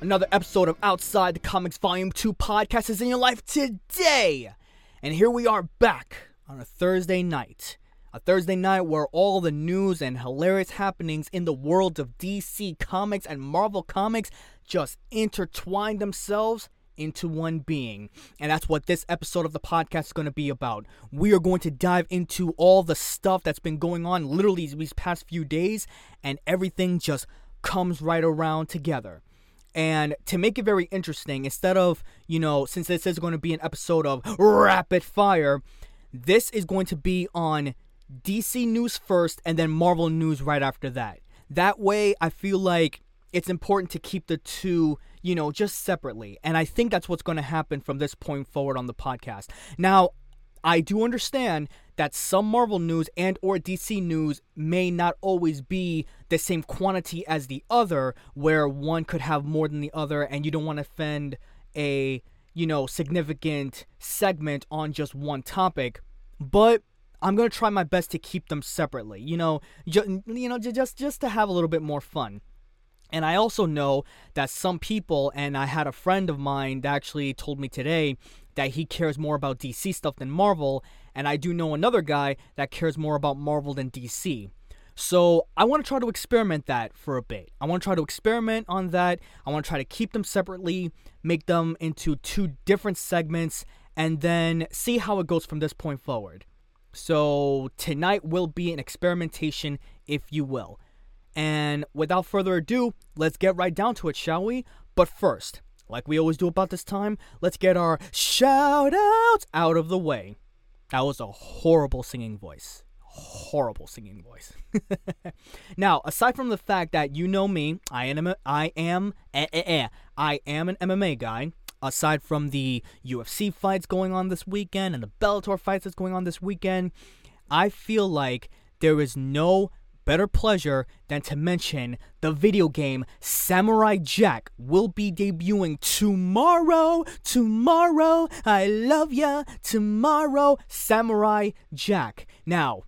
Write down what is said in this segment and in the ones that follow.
Another episode of Outside the Comics Volume 2 podcast is in your life today. And here we are back on a Thursday night. A Thursday night where all the news and hilarious happenings in the world of DC Comics and Marvel Comics just intertwine themselves into one being. And that's what this episode of the podcast is going to be about. We are going to dive into all the stuff that's been going on literally these past few days, and everything just comes right around together. And to make it very interesting, instead of, you know, since this is going to be an episode of rapid fire, this is going to be on DC news first and then Marvel news right after that. That way, I feel like it's important to keep the two, you know, just separately. And I think that's what's going to happen from this point forward on the podcast. Now, I do understand that some Marvel news and or DC news may not always be the same quantity as the other where one could have more than the other and you don't want to offend a, you know, significant segment on just one topic. But I'm gonna try my best to keep them separately. You know, ju- you know, ju- just just to have a little bit more fun. And I also know that some people, and I had a friend of mine that actually told me today that he cares more about DC stuff than Marvel, and I do know another guy that cares more about Marvel than DC. So I want to try to experiment that for a bit. I want to try to experiment on that. I want to try to keep them separately, make them into two different segments, and then see how it goes from this point forward. So tonight will be an experimentation, if you will. And without further ado, let's get right down to it, shall we? But first, like we always do about this time, let's get our shout outs out of the way. That was a horrible singing voice. Horrible singing voice. now, aside from the fact that you know me, I am I am eh, eh, eh, I am an MMA guy. Aside from the UFC fights going on this weekend and the Bellator fights that's going on this weekend, I feel like there is no better pleasure than to mention the video game Samurai Jack will be debuting tomorrow. Tomorrow, I love ya. Tomorrow, Samurai Jack. Now,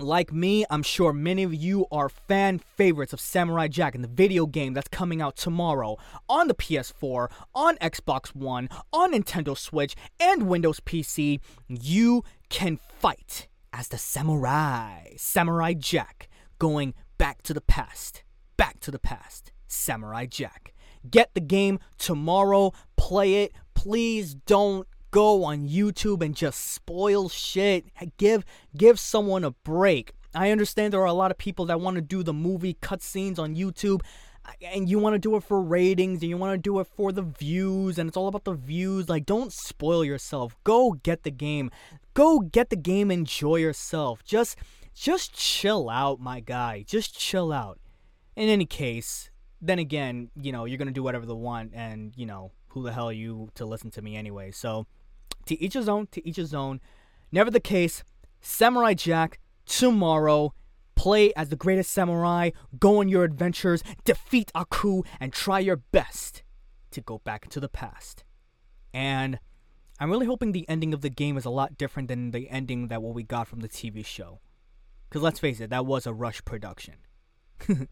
like me, I'm sure many of you are fan favorites of Samurai Jack and the video game that's coming out tomorrow on the PS4, on Xbox One, on Nintendo Switch, and Windows PC. You can fight as the samurai, Samurai Jack, going back to the past. Back to the past. Samurai Jack. Get the game tomorrow, play it. Please don't go on YouTube and just spoil shit. Give give someone a break. I understand there are a lot of people that want to do the movie cutscenes on YouTube and you want to do it for ratings and you want to do it for the views and it's all about the views. Like don't spoil yourself. Go get the game. Go get the game, enjoy yourself. Just just chill out, my guy. Just chill out. In any case, then again, you know, you're going to do whatever they want and, you know, who the hell are you to listen to me anyway? So, to each his own, to each his own. Never the case, Samurai Jack tomorrow. Play as the greatest samurai, go on your adventures, defeat Aku, and try your best to go back into the past. And I'm really hoping the ending of the game is a lot different than the ending that what we got from the TV show. Because let's face it, that was a rush production.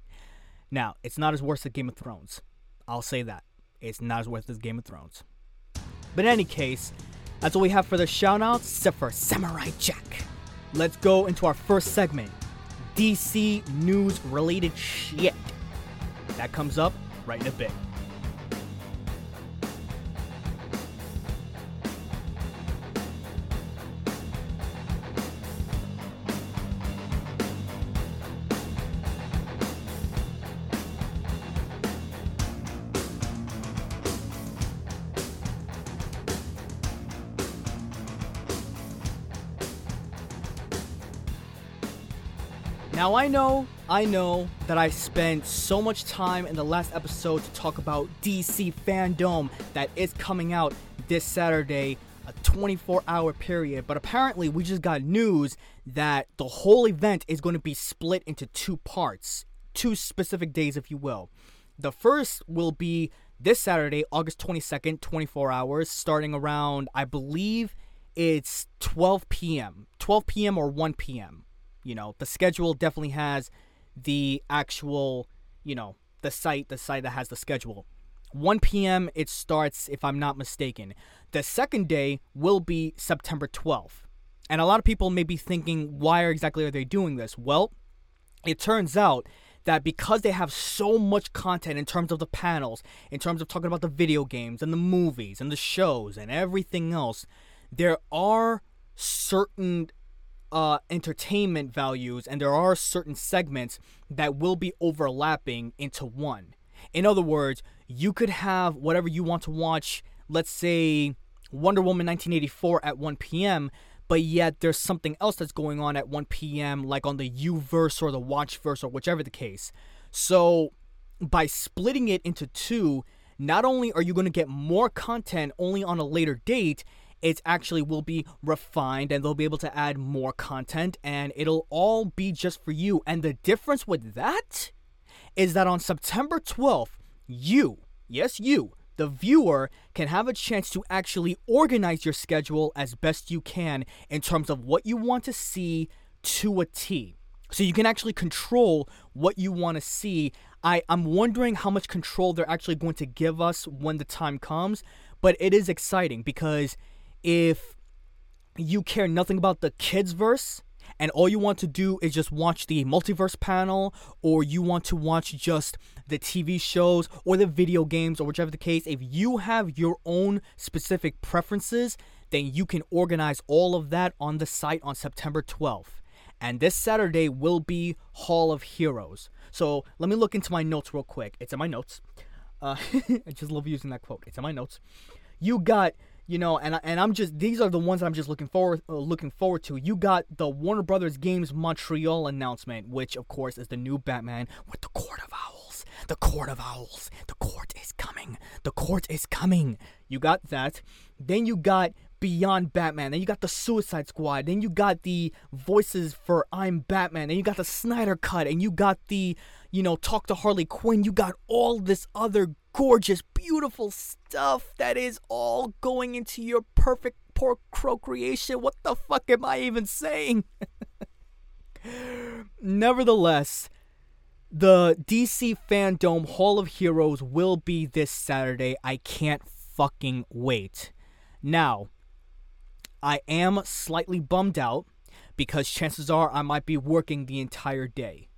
now, it's not as worse as Game of Thrones. I'll say that. It's not as worse as Game of Thrones. But in any case, that's all we have for the shoutouts, except for Samurai Jack. Let's go into our first segment DC news related shit. That comes up right in a bit. Now I know, I know that I spent so much time in the last episode to talk about DC FanDome that is coming out this Saturday, a 24 hour period, but apparently we just got news that the whole event is going to be split into two parts, two specific days, if you will. The first will be this Saturday, August 22nd, 24 hours, starting around, I believe it's 12 p.m., 12 p.m. or 1 p.m you know, the schedule definitely has the actual, you know, the site, the site that has the schedule. 1 p.m. it starts, if I'm not mistaken. The second day will be September 12th. And a lot of people may be thinking, why exactly are they doing this? Well, it turns out that because they have so much content in terms of the panels, in terms of talking about the video games and the movies and the shows and everything else, there are certain uh, entertainment values, and there are certain segments that will be overlapping into one. In other words, you could have whatever you want to watch, let's say Wonder Woman 1984 at 1 p.m., but yet there's something else that's going on at 1 p.m., like on the YouVerse or the Watchverse or whichever the case. So, by splitting it into two, not only are you going to get more content only on a later date, it actually will be refined and they'll be able to add more content and it'll all be just for you. And the difference with that is that on September 12th, you, yes, you, the viewer, can have a chance to actually organize your schedule as best you can in terms of what you want to see to a T. So you can actually control what you want to see. I, I'm wondering how much control they're actually going to give us when the time comes, but it is exciting because if you care nothing about the kids verse and all you want to do is just watch the multiverse panel or you want to watch just the TV shows or the video games or whichever the case if you have your own specific preferences then you can organize all of that on the site on September 12th and this Saturday will be Hall of Heroes. So let me look into my notes real quick. It's in my notes. Uh, I just love using that quote. It's in my notes. You got you know, and and I'm just these are the ones that I'm just looking forward uh, looking forward to. You got the Warner Brothers Games Montreal announcement, which of course is the new Batman with the Court of Owls. The Court of Owls. The court is coming. The court is coming. You got that. Then you got Beyond Batman. Then you got the Suicide Squad. Then you got the voices for I'm Batman. Then you got the Snyder Cut. And you got the, you know, Talk to Harley Quinn. You got all this other gorgeous, beautiful stuff that is all going into your perfect poor procreation. What the fuck am I even saying? Nevertheless, the DC FanDome Hall of Heroes will be this Saturday. I can't fucking wait. Now, I am slightly bummed out because chances are I might be working the entire day.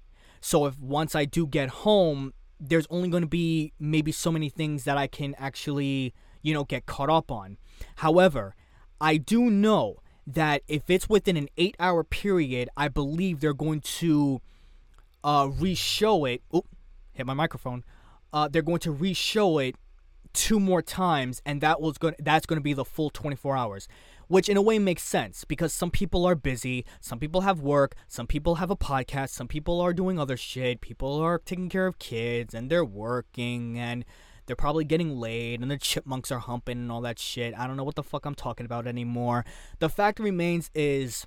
So if once I do get home, there's only going to be maybe so many things that I can actually, you know, get caught up on. However, I do know that if it's within an eight hour period, I believe they're going to uh, re-show it. Oop, hit my microphone. Uh, they're going to re-show it two more times, and that was going. That's going to be the full 24 hours which in a way makes sense because some people are busy, some people have work, some people have a podcast, some people are doing other shit, people are taking care of kids and they're working and they're probably getting laid and the chipmunks are humping and all that shit. I don't know what the fuck I'm talking about anymore. The fact remains is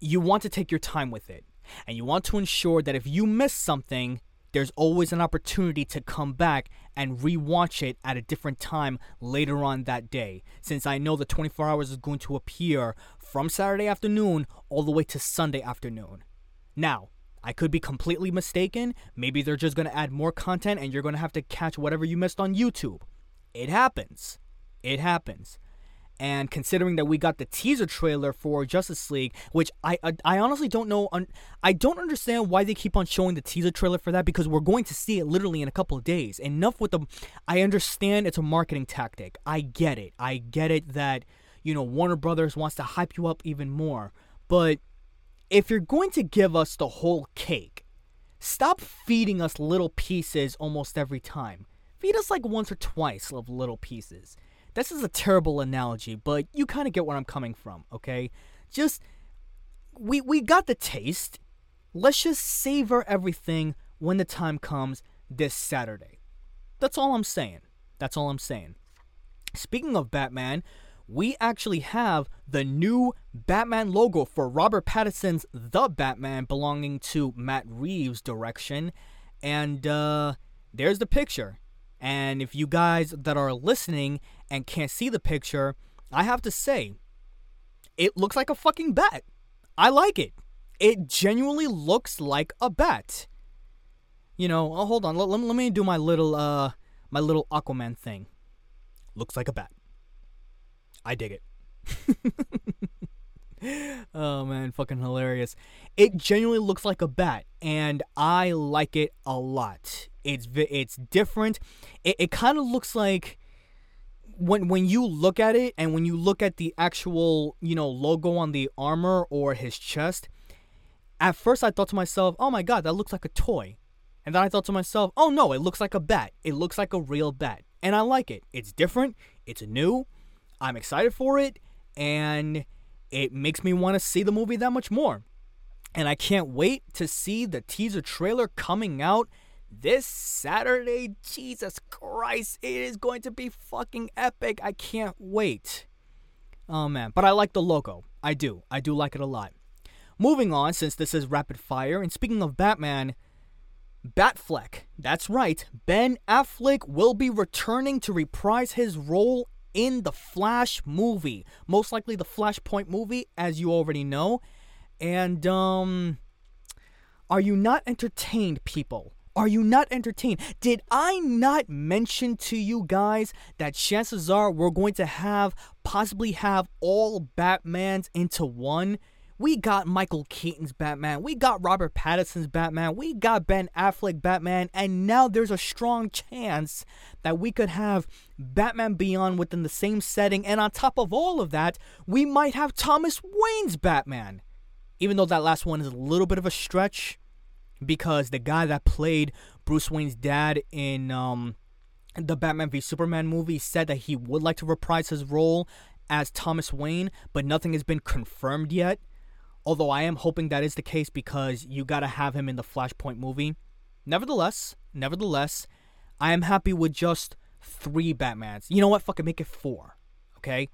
you want to take your time with it and you want to ensure that if you miss something, there's always an opportunity to come back and rewatch it at a different time later on that day. Since I know the 24 hours is going to appear from Saturday afternoon all the way to Sunday afternoon. Now, I could be completely mistaken. Maybe they're just going to add more content and you're going to have to catch whatever you missed on YouTube. It happens. It happens. And considering that we got the teaser trailer for Justice League, which I I, I honestly don't know, un, I don't understand why they keep on showing the teaser trailer for that because we're going to see it literally in a couple of days. Enough with the, I understand it's a marketing tactic. I get it. I get it that you know Warner Brothers wants to hype you up even more, but if you're going to give us the whole cake, stop feeding us little pieces almost every time. Feed us like once or twice of little pieces. This is a terrible analogy, but you kind of get where I'm coming from, okay? Just we we got the taste. let's just savor everything when the time comes this Saturday. That's all I'm saying. That's all I'm saying. Speaking of Batman, we actually have the new Batman logo for Robert Pattinson's The Batman belonging to Matt Reeves' direction. And uh, there's the picture. And if you guys that are listening and can't see the picture, I have to say, it looks like a fucking bat. I like it. It genuinely looks like a bat. You know, oh, hold on. Let, let, let me do my little uh my little Aquaman thing. Looks like a bat. I dig it. oh man, fucking hilarious. It genuinely looks like a bat and I like it a lot. It's it's different. It, it kind of looks like when when you look at it and when you look at the actual, you know, logo on the armor or his chest, at first I thought to myself, "Oh my god, that looks like a toy." And then I thought to myself, "Oh no, it looks like a bat. It looks like a real bat." And I like it. It's different, it's new. I'm excited for it and it makes me want to see the movie that much more. And I can't wait to see the teaser trailer coming out this Saturday. Jesus Christ, it is going to be fucking epic. I can't wait. Oh man, but I like the logo. I do. I do like it a lot. Moving on, since this is rapid fire, and speaking of Batman, Batfleck. That's right, Ben Affleck will be returning to reprise his role in the Flash movie. Most likely the Flashpoint movie, as you already know. And, um, are you not entertained, people? Are you not entertained? Did I not mention to you guys that chances are we're going to have, possibly have all Batmans into one? We got Michael Keaton's Batman, we got Robert Pattinson's Batman, we got Ben Affleck Batman, and now there's a strong chance that we could have Batman Beyond within the same setting, and on top of all of that, we might have Thomas Wayne's Batman. Even though that last one is a little bit of a stretch, because the guy that played Bruce Wayne's dad in um, the Batman v Superman movie said that he would like to reprise his role as Thomas Wayne, but nothing has been confirmed yet. Although I am hoping that is the case because you gotta have him in the Flashpoint movie. Nevertheless, nevertheless, I am happy with just three Batmans. You know what? Fucking make it four. Okay?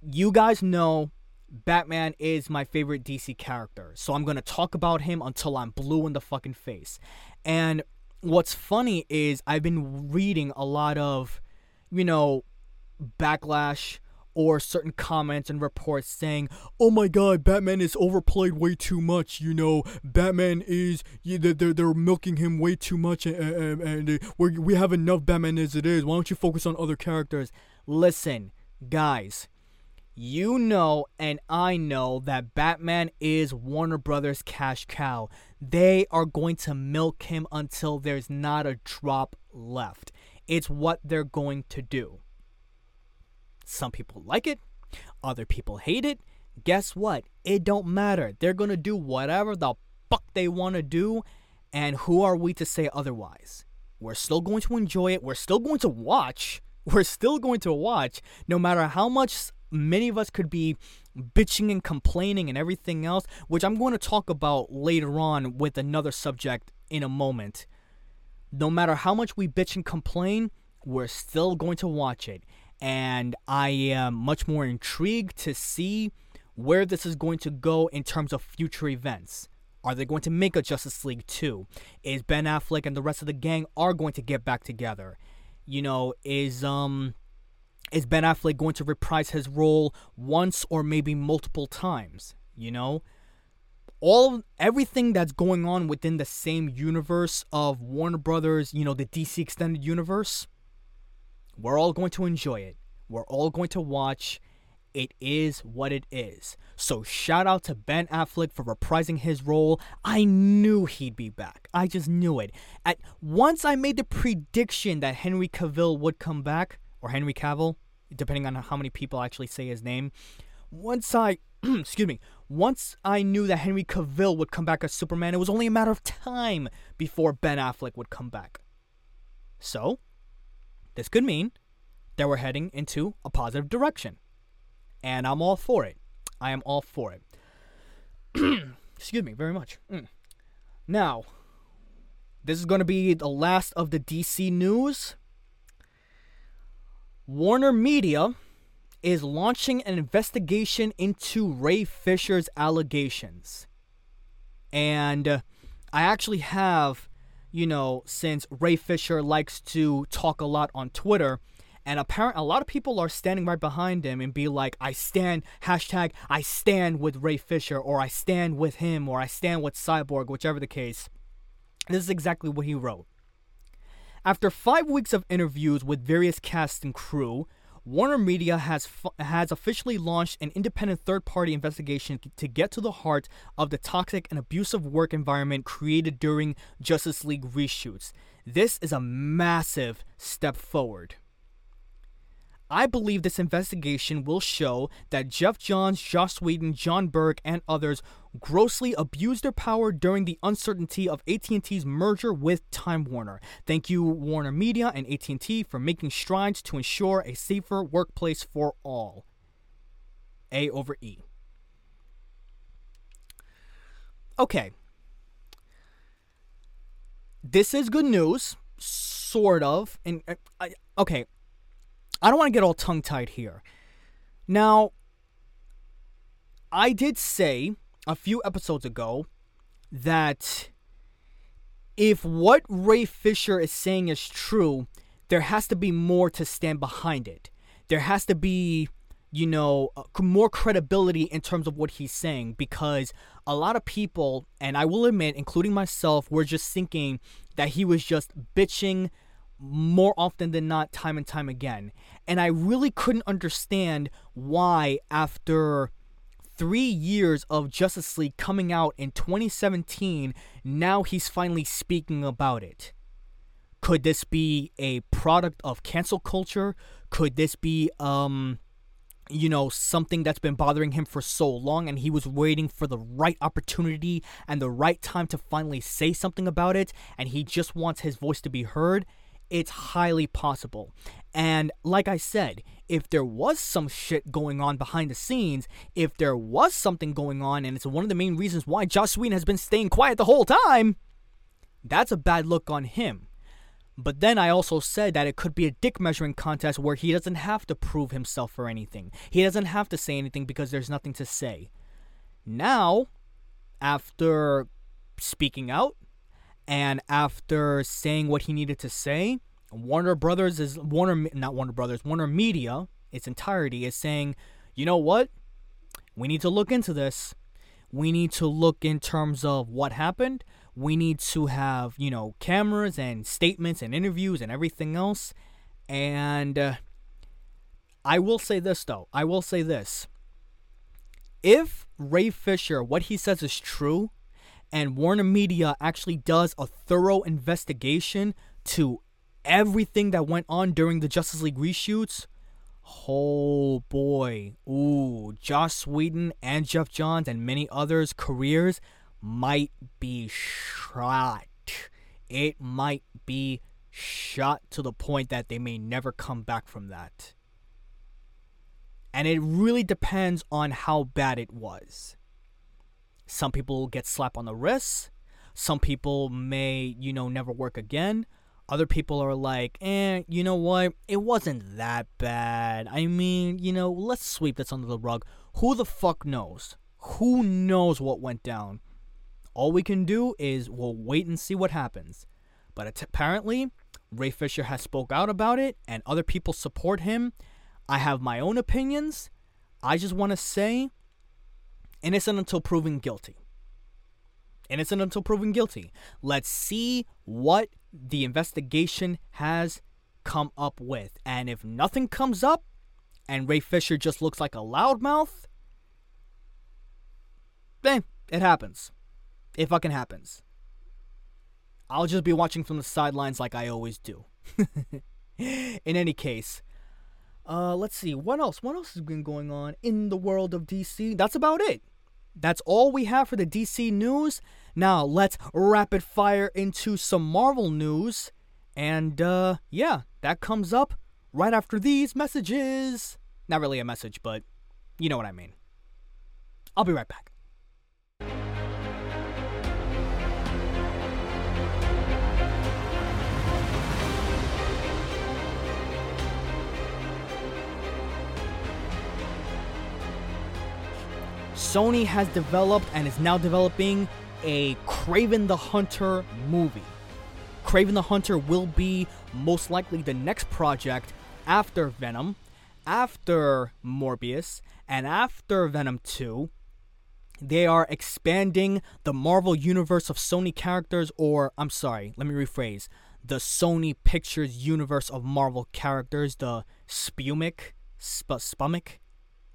You guys know Batman is my favorite DC character. So I'm going to talk about him until I'm blue in the fucking face. And what's funny is I've been reading a lot of, you know, backlash or certain comments and reports saying, "Oh my God, Batman is overplayed way too much." You know, Batman is they're they're milking him way too much, and, and, and uh, we we have enough Batman as it is. Why don't you focus on other characters? Listen, guys. You know, and I know that Batman is Warner Brothers' cash cow. They are going to milk him until there's not a drop left. It's what they're going to do. Some people like it, other people hate it. Guess what? It don't matter. They're going to do whatever the fuck they want to do, and who are we to say otherwise? We're still going to enjoy it. We're still going to watch. We're still going to watch, no matter how much many of us could be bitching and complaining and everything else, which I'm going to talk about later on with another subject in a moment. No matter how much we bitch and complain, we're still going to watch it and I am much more intrigued to see where this is going to go in terms of future events. Are they going to make a Justice League 2? Is Ben Affleck and the rest of the gang are going to get back together? You know, is um is Ben Affleck going to reprise his role once or maybe multiple times, you know? All everything that's going on within the same universe of Warner Brothers, you know, the DC extended universe, we're all going to enjoy it. We're all going to watch. It is what it is. So shout out to Ben Affleck for reprising his role. I knew he'd be back. I just knew it. At once I made the prediction that Henry Cavill would come back or Henry Cavill, depending on how many people actually say his name. Once I excuse me, once I knew that Henry Cavill would come back as Superman, it was only a matter of time before Ben Affleck would come back. So, this could mean that we're heading into a positive direction. And I'm all for it. I am all for it. Excuse me, very much. Mm. Now, this is going to be the last of the DC news. Warner Media is launching an investigation into Ray Fisher's allegations. And uh, I actually have, you know, since Ray Fisher likes to talk a lot on Twitter, and apparently a lot of people are standing right behind him and be like, I stand, hashtag, I stand with Ray Fisher, or I stand with him, or I stand with Cyborg, whichever the case. This is exactly what he wrote. After five weeks of interviews with various cast and crew, Warner Media has has officially launched an independent third-party investigation to get to the heart of the toxic and abusive work environment created during Justice League reshoots. This is a massive step forward. I believe this investigation will show that Geoff Johns, Joss Whedon, Jon Berg, and others grossly abused their power during the uncertainty of AT&T's merger with Time Warner. Thank you Warner Media and AT&T for making strides to ensure a safer workplace for all. A over E. Okay. This is good news, sort of. And uh, I, okay, I don't want to get all tongue tied here. Now, I did say a few episodes ago that if what Ray Fisher is saying is true, there has to be more to stand behind it. There has to be, you know, uh, more credibility in terms of what he's saying because a lot of people, and I will admit, including myself, were just thinking that he was just bitching more often than not, time and time again. And I really couldn't understand why, after three years of Justice League coming out in 2017, now he's finally speaking about it. Could this be a product of cancel culture? Could this be, um, you know, something that's been bothering him for so long and he was waiting for the right opportunity and the right time to finally say something about it and he just wants his voice to be heard? It's highly possible. And like I said, if there was some shit going on behind the scenes, if there was something going on, and it's one of the main reasons why Joss Whedon has been staying quiet the whole time, that's a bad look on him. But then I also said that it could be a dick measuring contest where he doesn't have to prove himself or anything. He doesn't have to say anything because there's nothing to say. Now, after speaking out, and after saying what he needed to say, Warner Brothers is Warner not Warner Brothers, Warner Media, its entirety is saying, "You know what? We need to look into this. We need to look in terms of what happened. We need to have, you know, cameras and statements and interviews and everything else." And uh, I will say this though. I will say this. If Ray Fisher, what he says is true, and Warner Media actually does a thorough investigation to everything that went on during the Justice League reshoots, oh boy, ooh, Joss Whedon and Geoff Johns and many others' careers might be shot. It might be shot to the point that they may never come back from that. And it really depends on how bad it was. Some people get slapped on the wrist. Some people may, you know, never work again. Other people are like, eh, you know what? It wasn't that bad. I mean, you know, let's sweep this under the rug. Who the fuck knows? Who knows what went down? All we can do is we'll wait and see what happens. But apparently, Ray Fisher has spoke out about it, and other people support him. I have my own opinions. I just want to say innocent until proven guilty. Innocent until proven guilty. Let's see what the investigation has come up with. And if nothing comes up and Ray Fisher just looks like a loudmouth, then it happens. It fucking happens. I'll just be watching from the sidelines like I always do. In any case, uh, let's see what else. What else has been going on in the world of DC? That's about it. That's all we have for the DC news. Now let's rapid fire into some Marvel news, and uh, yeah, that comes up right after these messages. Not really a message, but you know what I mean. I'll be right back. Sony has developed and is now developing a Kraven the Hunter movie. Kraven the Hunter will be most likely the next project after Venom, after Morbius, and after Venom 2. They are expanding the Marvel universe of Sony characters, or I'm sorry, let me rephrase the Sony Pictures universe of Marvel characters, the Spumic, Sp- Spumic,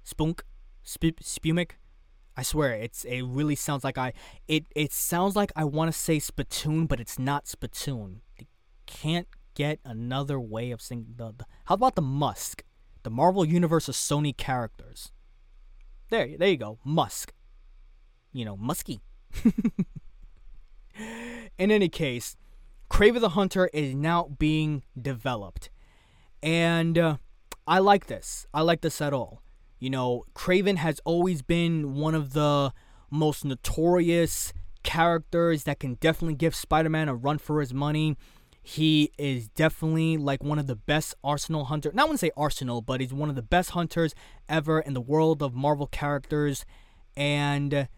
Spunk, Sp- Spumic. I swear, it's it really sounds like I it it sounds like I want to say spittoon, but it's not spittoon. They can't get another way of saying the, the how about the Musk, the Marvel universe of Sony characters. There, there you go, Musk. You know, musky. In any case, Kraven the Hunter is now being developed, and uh, I like this. I like this at all. You know, Kraven has always been one of the most notorious characters that can definitely give Spider Man a run for his money. He is definitely like one of the best Arsenal hunters. Not want to say Arsenal, but he's one of the best hunters ever in the world of Marvel characters. And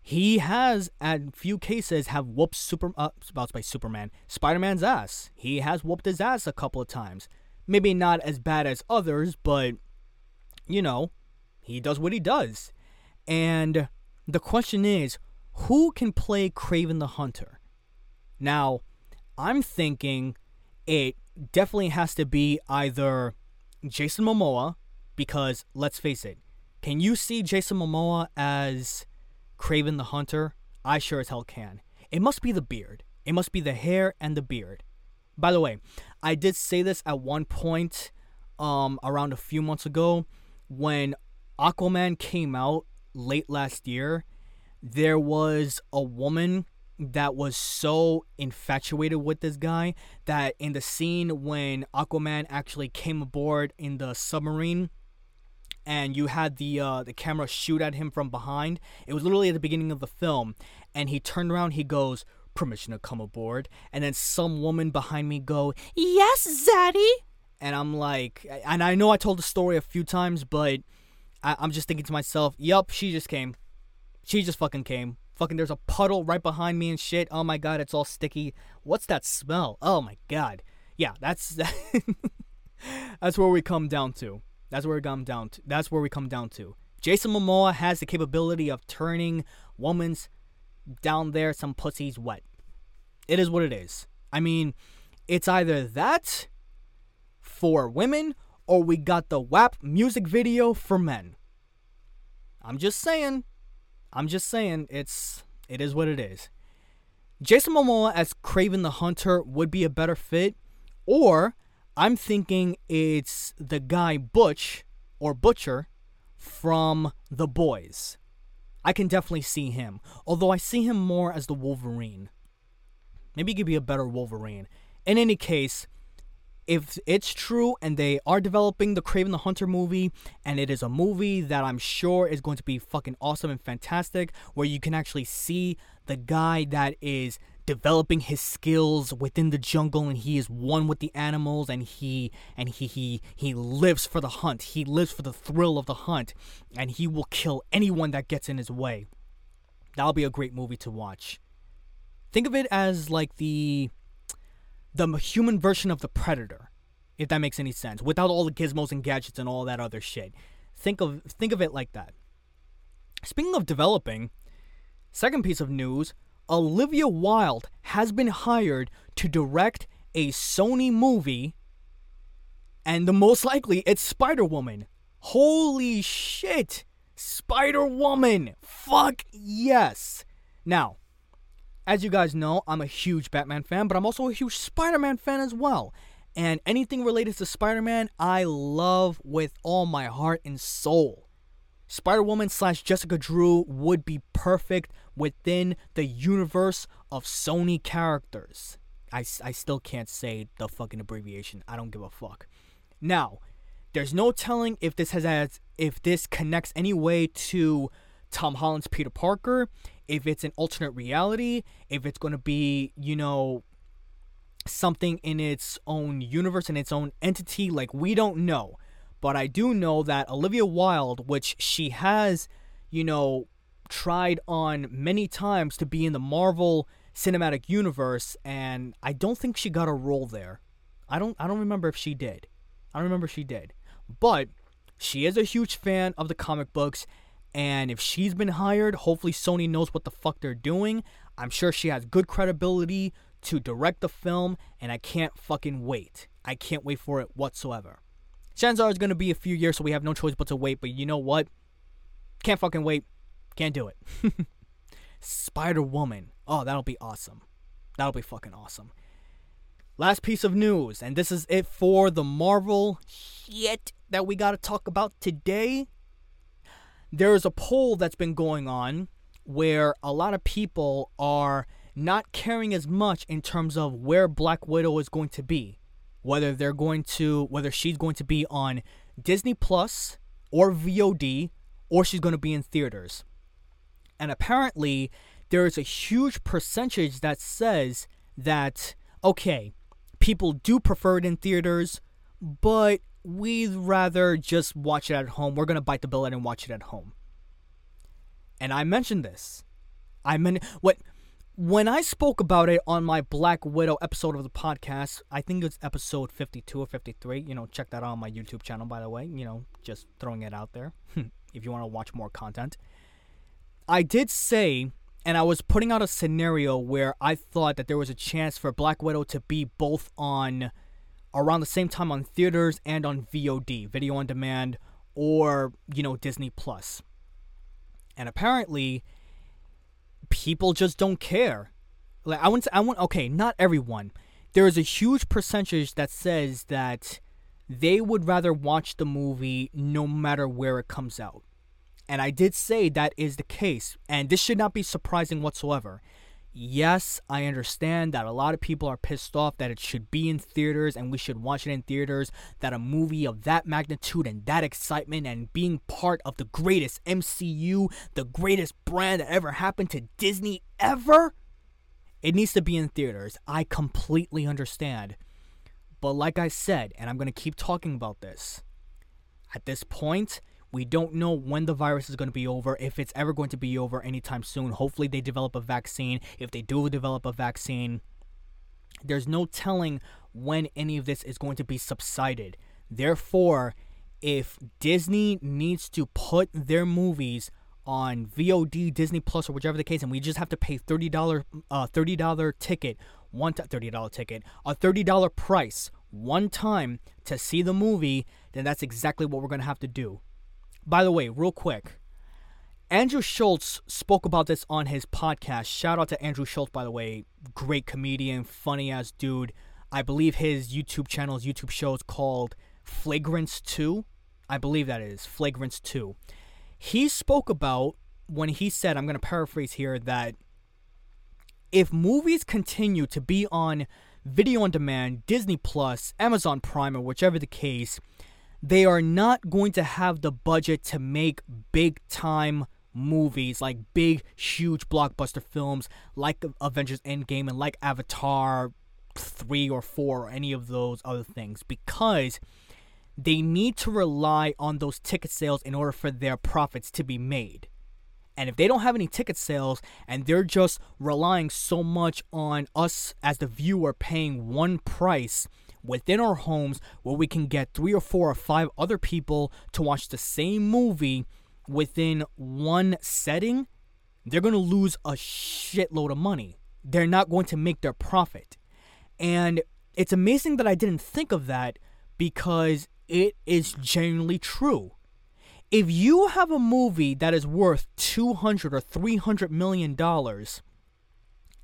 he has, at few cases, have whooped Super uh, by Superman, Spider Man's ass. He has whooped his ass a couple of times. Maybe not as bad as others, but you know, he does what he does. And the question is, who can play Kraven the Hunter? Now, I'm thinking it definitely has to be either Jason Momoa, because let's face it, can you see Jason Momoa as Kraven the Hunter? I sure as hell can. It must be the beard. It must be the hair and the beard. By the way, I did say this at one point um around a few months ago when Aquaman came out late last year, there was a woman that was so infatuated with this guy that in the scene when Aquaman actually came aboard in the submarine and you had the uh, the camera shoot at him from behind, it was literally at the beginning of the film, and he turned around, he goes, "Permission to come aboard," and then some woman behind me go, "Yes, Zaddy," and I'm like, and I know I told the story a few times, but I, I'm just thinking to myself, "Yup, she just came, she just fucking came." Fucking, there's a puddle right behind me and shit. Oh my god, it's all sticky. What's that smell? Oh my god. Yeah, that's that's where we come down to. That's where we come down to. That's where we come down to. Jason Momoa has the capability of turning women's down there some pussies wet. It is what it is. I mean, it's either that for women or we got the WAP music video for men. I'm just saying. I'm just saying it's it is what it is. Jason Momoa as Kraven the Hunter would be a better fit, or I'm thinking it's the guy Butch or Butcher from The Boys. I can definitely see him, although I see him more as the Wolverine. Maybe he could be a better Wolverine. In any case, if it's true and they are developing the Kraven the Hunter movie, and it is a movie that I'm sure is going to be fucking awesome and fantastic, where you can actually see the guy that is developing his skills within the jungle and he is one with the animals and he and he he he lives for the hunt. He lives for the thrill of the hunt and he will kill anyone that gets in his way. That'll be a great movie to watch. Think of it as like the the human version of the predator if that makes any sense without all the gizmos and gadgets and all that other shit think of think of it like that speaking of developing second piece of news Olivia Wilde has been hired to direct a Sony movie, and the most likely it's Spider Woman. Holy shit! Spider Woman! Fuck yes! Now, as you guys know, I'm a huge Batman fan, but I'm also a huge Spider Man fan as well. And anything related to Spider Man, I love with all my heart and soul. Spider Woman slash Jessica Drew would be perfect within the universe of Sony characters. I, I still can't say the fucking abbreviation. I don't give a fuck. Now, there's no telling if this has as if this connects any way to Tom Holland's Peter Parker, if it's an alternate reality, if it's going to be, you know, something in its own universe and its own entity like we don't know. But I do know that Olivia Wilde, which she has, you know, tried on many times to be in the Marvel Cinematic Universe, and I don't think she got a role there. I don't I don't remember if she did. I don't remember she did. But she is a huge fan of the comic books, and if she's been hired, hopefully Sony knows what the fuck they're doing. I'm sure she has good credibility to direct the film, and I can't fucking wait. I can't wait for it whatsoever. Chances is gonna be a few years, so we have no choice but to wait. But you know what? Can't fucking wait. Can't do it. Spider Woman. Oh, that'll be awesome. That'll be fucking awesome. Last piece of news, and this is it for the Marvel shit that we gotta talk about today. There is a poll that's been going on where a lot of people are not caring as much in terms of where Black Widow is going to be. Whether they're going to whether she's going to be on Disney Plus or VOD or she's going to be in theaters. And apparently there is a huge percentage that says that okay, people do prefer it in theaters, but we'd rather just watch it at home. We're to bite the bullet and watch it at home. And I mentioned this. I mean what when I spoke about it on my Black Widow episode of the podcast, I think it's episode 52 or 53. You know, check that out on my YouTube channel, by the way. You know, just throwing it out there if you want to watch more content. I did say, and I was putting out a scenario where I thought that there was a chance for Black Widow to be both on around the same time on theaters and on VOD, video on demand, or, you know, Disney Plus. And apparently, people just don't care. Like I want I want okay, not everyone. There is a huge percentage that says that they would rather watch the movie no matter where it comes out. And I did say that is the case, and this should not be surprising whatsoever. Yes, I understand that a lot of people are pissed off that it should be in theaters and we should watch it in theaters. That a movie of that magnitude and that excitement and being part of the greatest MCU, the greatest brand that ever happened to Disney ever, it needs to be in theaters. I completely understand. But like I said, and I'm going to keep talking about this, at this point, we don't know when the virus is going to be over, if it's ever going to be over anytime soon. Hopefully, they develop a vaccine. If they do develop a vaccine, there's no telling when any of this is going to be subsided. Therefore, if Disney needs to put their movies on VOD, Disney Plus, or whichever the case, and we just have to pay thirty dollar, uh, thirty dollar ticket, one t- thirty dollar ticket, a thirty dollar price one time to see the movie, then that's exactly what we're gonna have to do. By the way, real quick, Andrew Schulz spoke about this on his podcast. Shout out to Andrew Schulz, by the way. Great comedian, funny ass dude. I believe his YouTube channel, his YouTube show is called Flagrance 2. I believe that is Flagrance 2. He spoke about when he said, I'm going to paraphrase here, that if movies continue to be on video on demand, Disney Plus, Amazon Prime, or whichever the case, they are not going to have the budget to make big time movies like big huge blockbuster films like Avengers Endgame and like Avatar 3 or 4 or any of those other things because they need to rely on those ticket sales in order for their profits to be made. And if they don't have any ticket sales and they're just relying so much on us as the viewer paying one price within our homes where we can get three or four or five other people to watch the same movie within one setting, they're going to lose a shitload of money. They're not going to make their profit. And it's amazing that I didn't think of that because it is genuinely true. If you have a movie that is worth 200 or 300 million dollars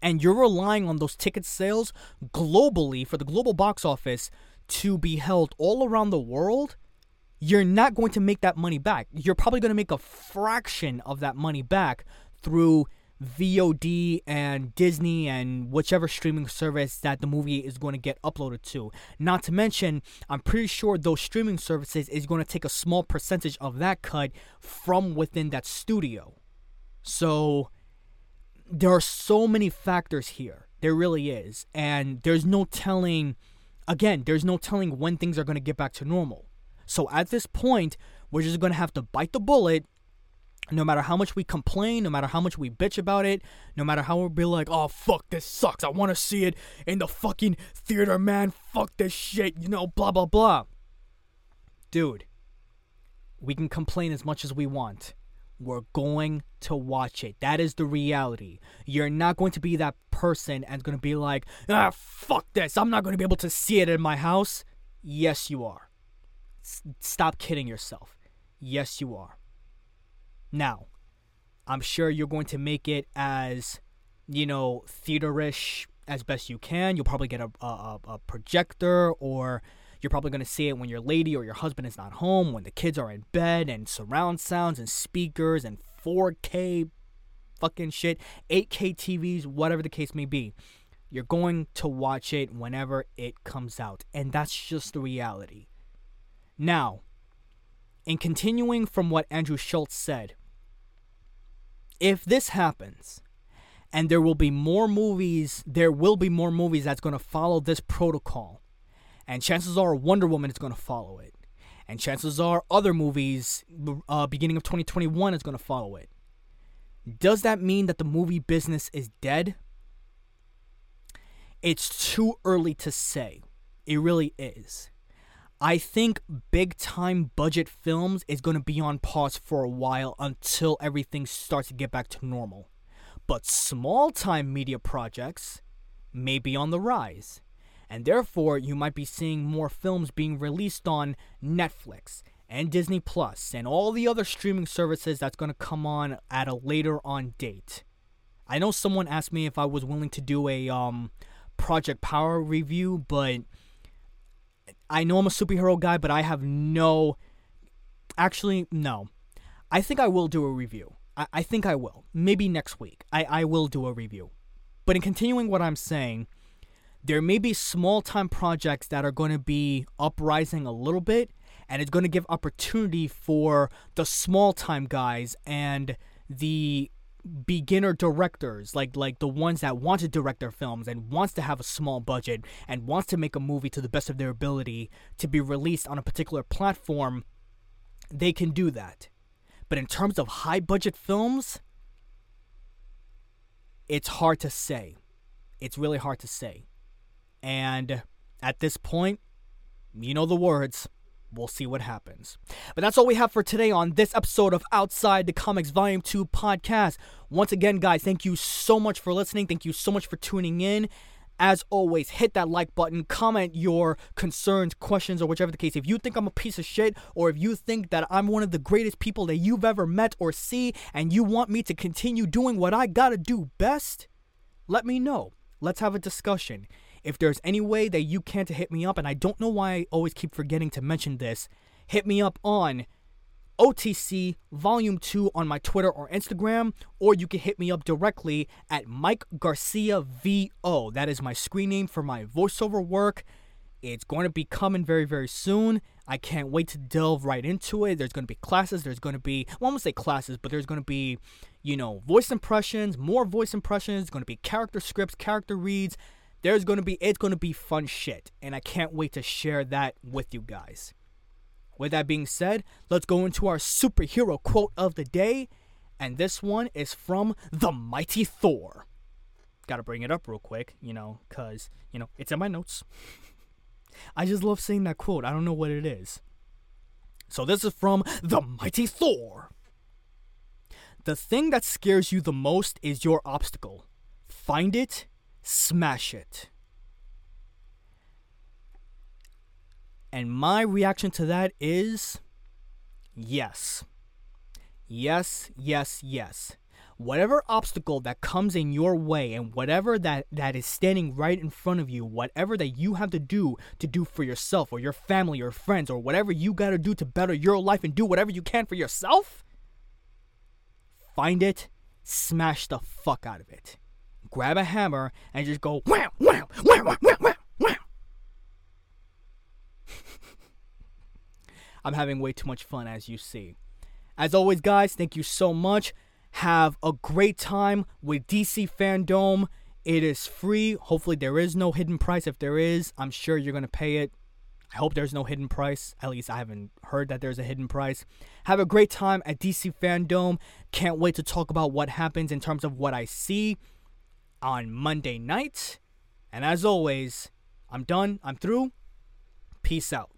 and you're relying on those ticket sales globally for the global box office to be held all around the world, you're not going to make that money back. You're probably going to make a fraction of that money back through VOD and Disney and whichever streaming service that the movie is going to get uploaded to. Not to mention, I'm pretty sure those streaming services is going to take a small percentage of that cut from within that studio. So there are so many factors here. There really is. And there's no telling, again, there's no telling when things are going to get back to normal. So at this point, we're just going to have to bite the bullet, no matter how much we complain, no matter how much we bitch about it, no matter how we'll be like, oh fuck, this sucks. I want to see it in the fucking theater, man. Fuck this shit, you know, blah blah blah. Dude, we can complain as much as we want. We're going to watch it. That is the reality. You're not going to be that person and going to be like, ah, fuck this. I'm not going to be able to see it in my house. Yes, you are. S- stop kidding yourself. Yes, you are. Now, I'm sure you're going to make it as, you know, theaterish as best you can. You'll probably get a, a, a projector, or you're probably going to see it when your lady or your husband is not home, when the kids are in bed, and surround sounds and speakers and 4K fucking shit, 8K TVs, whatever the case may be. You're going to watch it whenever it comes out. And that's just the reality. Now, in continuing from what Andrew Schulz said, if this happens, and there will be more movies, there will be more movies that's going to follow this protocol. And chances are Wonder Woman is going to follow it. And chances are other movies, uh, beginning of 2021, is going to follow it. Does that mean that the movie business is dead? It's too early to say. It really is. I think big time budget films is going to be on pause for a while until everything starts to get back to normal. But small time media projects may be on the rise. And therefore, you might be seeing more films being released on Netflix and Disney Plus and all the other streaming services that's going to come on at a later on date. I know someone asked me if I was willing to do a um Project Power review, but I know I'm a superhero guy, but I have no. Actually, no. I think I will do a review. I, I think I will. Maybe next week. I, I will do a review. But in continuing what I'm saying, there may be small time projects that are going to be uprising a little bit, and it's going to give opportunity for the small time guys and the beginner directors like like the ones that want to direct their films and wants to have a small budget and wants to make a movie to the best of their ability to be released on a particular platform they can do that. But in terms of high budget films it's hard to say. It's really hard to say and at this point you know the words we'll see what happens. But that's all we have for today on this episode of Outside the Comics Volume 2 podcast. Once again, guys, thank you so much for listening. Thank you so much for tuning in. As always, hit that like button, comment your concerns, questions, or whichever the case. If you think I'm a piece of shit, or if you think that I'm one of the greatest people that you've ever met or see, and you want me to continue doing what I gotta do best, let me know. Let's have a discussion. If there's any way that you can to hit me up, and I don't know why I always keep forgetting to mention this, hit me up on OTC Volume 2 on my Twitter or Instagram, or you can hit me up directly at Mike Garcia VO. That is my screen name for my voiceover work. It's going to be coming very, very soon. I can't wait to delve right into it. There's going to be classes. There's going to be, well, I'm going to say classes, but there's going to be, you know, voice impressions, more voice impressions. There's going to be character scripts, character reads there's to be it's to be fun shit and I can't wait to share that with you guys. With that being said, let's go into our superhero quote of the day and this one is from the mighty Thor. Got to bring it up real quick, you know, cuz, you know, it's in my notes. I just love seeing that quote. I don't know what it is. So this is from the mighty Thor. The thing that scares you the most is your obstacle. Find it smash it. And my reaction to that is yes. Yes, yes, yes. Whatever obstacle that comes in your way and whatever that, that is standing right in front of you, whatever that you have to do to do for yourself or your family or friends or whatever you got to do to better your life and do whatever you can for yourself, find it, smash the fuck out of it grab a hammer and just go wow wow wow wow wow wow wow. I'm having way too much fun as you see. As always, guys, thank you so much. Have a great time with DC FanDome. It is free. Hopefully, there is no hidden price. If there is, I'm sure you're going to pay it. I hope there's no hidden price. At least I haven't heard that there's a hidden price. Have a great time at DC FanDome. Can't wait to talk about what happens in terms of what I see on Monday night. And as always, I'm done. I'm through. Peace out.